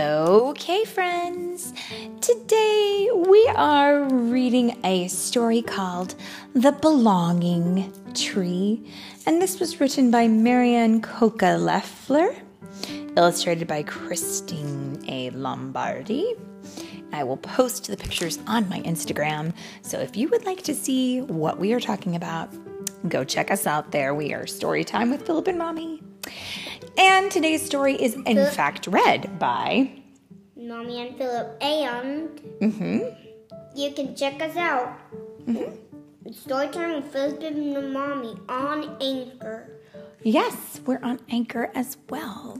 Okay, friends. Today we are reading a story called The Belonging Tree, and this was written by Maryann Cocca Leffler, illustrated by Kristine A. Lombardi. I will post the pictures on my Instagram, so if you would like to see what we are talking about, go check us out there. We are Storytime with Philip and Mommy. And today's story is, in Philip- fact, read by. Mommy and Philip, and hmm you can check us out. Storytime with Philip and Mommy on Anchor. Yes, we're on Anchor as well.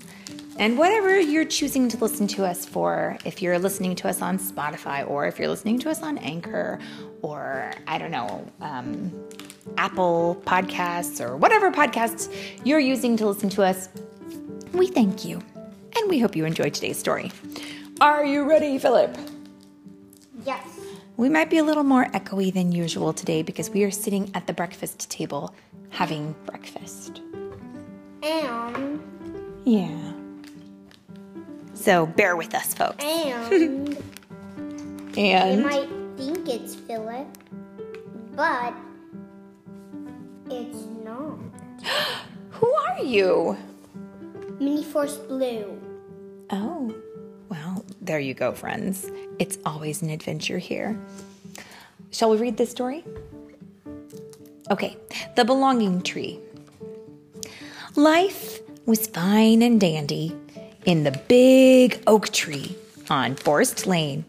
And whatever you're choosing to listen to us for, if you're listening to us on Spotify or if you're listening to us on Anchor or, I don't know, um, Apple Podcasts or whatever podcasts you're using to listen to us, we thank you. And we hope you enjoyed today's story. Are you ready, Philip? Yes. We might be a little more echoey than usual today because we are sitting at the breakfast table having breakfast. And Yeah. So bear with us, folks. and and. you might think it's Philip, but it's not. who are you? Mini Force Blue. Oh, well, there you go, friends. It's always an adventure here. Shall we read this story? Okay, The Belonging Tree. Life was fine and dandy in the big oak tree on Forest Lane.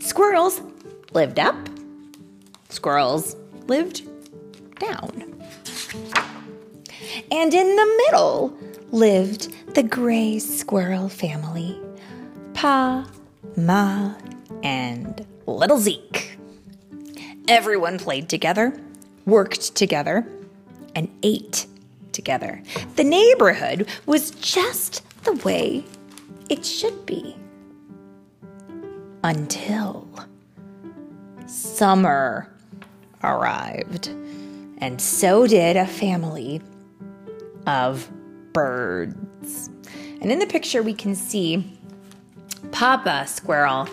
Squirrels lived up, squirrels lived down. And in the middle lived the gray squirrel family Pa, Ma, and little Zeke. Everyone played together, worked together, and ate together. The neighborhood was just the way it should be. Until summer arrived, and so did a family of birds. And in the picture, we can see Papa Squirrel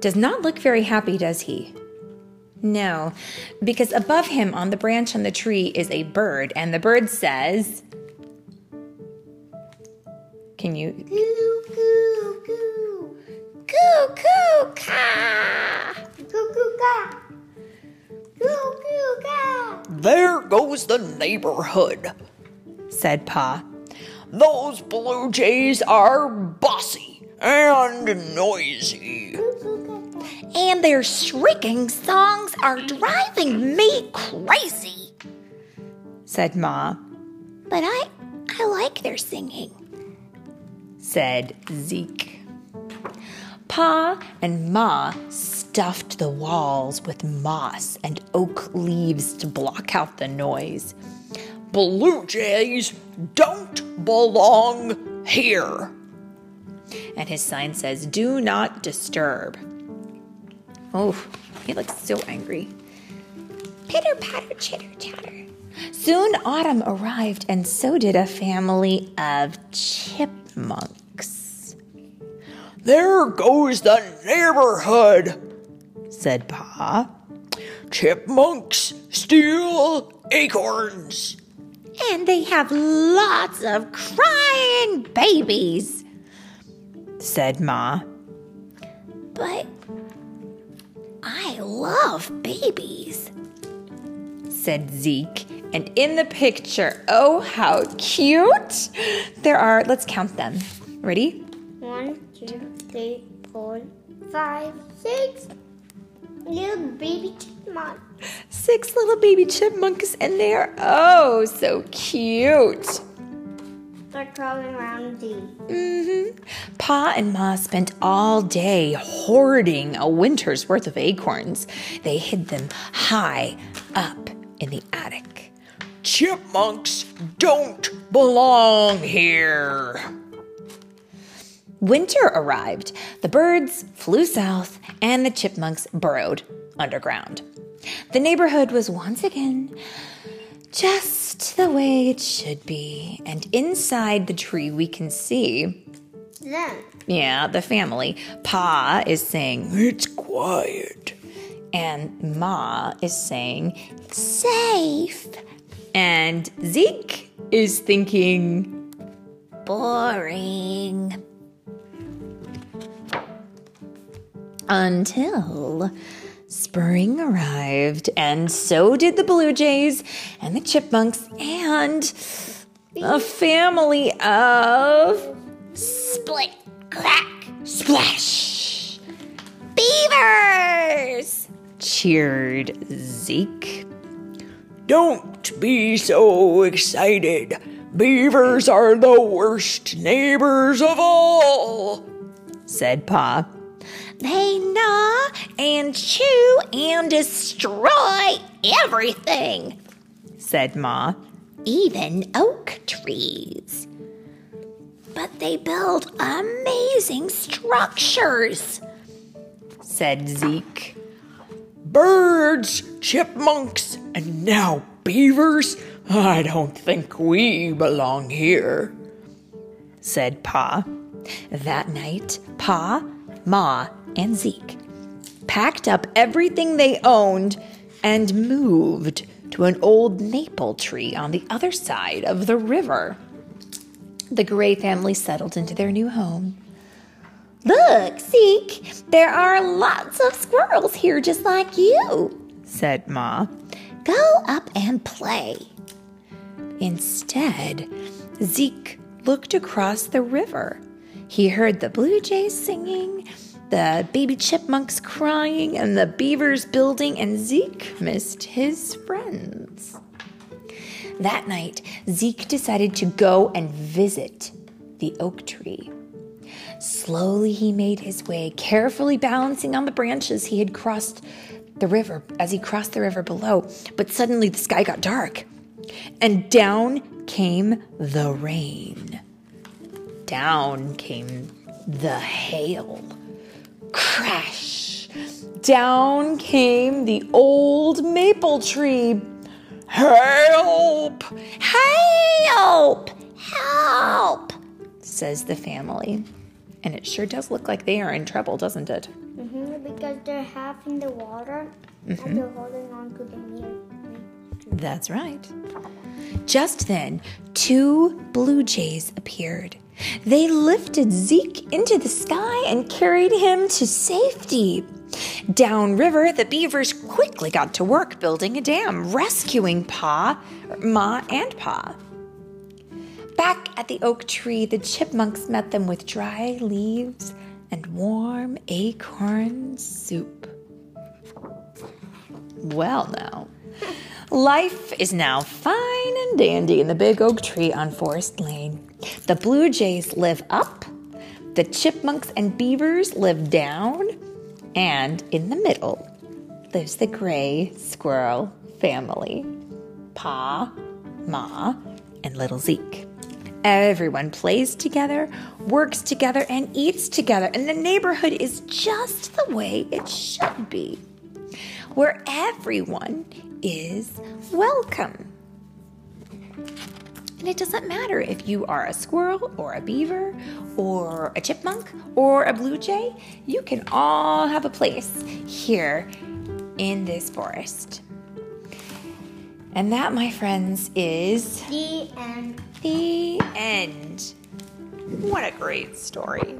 does not look very happy, does he? No, because above him on the branch on the tree is a bird, and the bird says, Can you? Goo goo goo. Coo, coo, ka! Goo goo ga. Goo goo ga. There goes the neighborhood. said Pa. Those blue jays are bossy and noisy. And their shrieking songs are driving me crazy, said Ma. But I, I like their singing, said Zeke. Pa and Ma stuffed the walls with moss and oak leaves to block out the noise. Blue jays don't belong here. And his sign says, Do not disturb. Oh, he looks so angry. Pitter patter, chitter chatter. Soon autumn arrived, and so did a family of chipmunks, There goes the neighborhood. said Pa. Chipmunks steal acorns. And they have lots of crying babies, said Ma. But I love babies, said Zeke. And in the picture, oh, how cute! There are, let's count them. Ready? One, two, three, four, five, six. Little baby chipmunk. Six little baby chipmunks, and they are oh so cute. They're crawling around Mm hmm. Pa and Ma spent all day hoarding a winter's worth of acorns. They hid them high up in the attic. Chipmunks don't belong here. Winter arrived. The birds flew south, and the chipmunks burrowed underground. The neighborhood was once again just the way it should be. And inside the tree, we can see them. Yeah, the family. Pa is saying, It's quiet. and Ma is saying, safe. And Zeke is thinking, boring. Until spring arrived, and so did the Blue Jays and the Chipmunks and a family of split, crack, splash. Beavers! cheered Zeke. Don't be so excited. Beavers are the worst neighbors of all. said Pa. They gnaw and chew and destroy everything, said Ma. Even oak trees. But they build amazing structures, said Zeke. Birds, chipmunks, and now beavers? I don't think we belong here. said Pa. That night, Pa, Ma, and Zeke packed up everything they owned and moved to an old maple tree on the other side of the river. The Gray family settled into their new home. Look, Zeke, there are lots of squirrels here just like you, said Ma. Go up and play. Instead, Zeke looked across the river. He heard the blue jays singing, the baby chipmunks crying, and the beavers building, and Zeke missed his friends. That night, Zeke decided to go and visit the oak tree. Slowly, he made his way, carefully balancing on the branches he had crossed the river as he crossed the river below. But suddenly, the sky got dark, and down came the rain. Down came the hail. Crash! Down came the old maple tree. Help! Help! Help! says the family. And it sure does look like they are in trouble, doesn't it? hmm because they're half in the water and they're holding on to the near. That's right. Just then, two blue jays appeared. They lifted Zeke into the sky and carried him to safety. Downriver, the beavers quickly got to work building a dam, rescuing Pa, Ma, and Pa. Back at the oak tree, the chipmunks met them with dry leaves and warm acorn soup. Well, now, life is now fine and dandy in the big oak tree on Forest Lane. The blue jays live up, the chipmunks and beavers live down, and in the middle lives the gray squirrel family Pa, Ma, and little Zeke. Everyone plays together, works together, and eats together, and the neighborhood is just the way it should be, where everyone is welcome. And it doesn't matter if you are a squirrel or a beaver or a chipmunk or a blue jay, you can all have a place here in this forest. And that, my friends, is The end. the end. What a great story.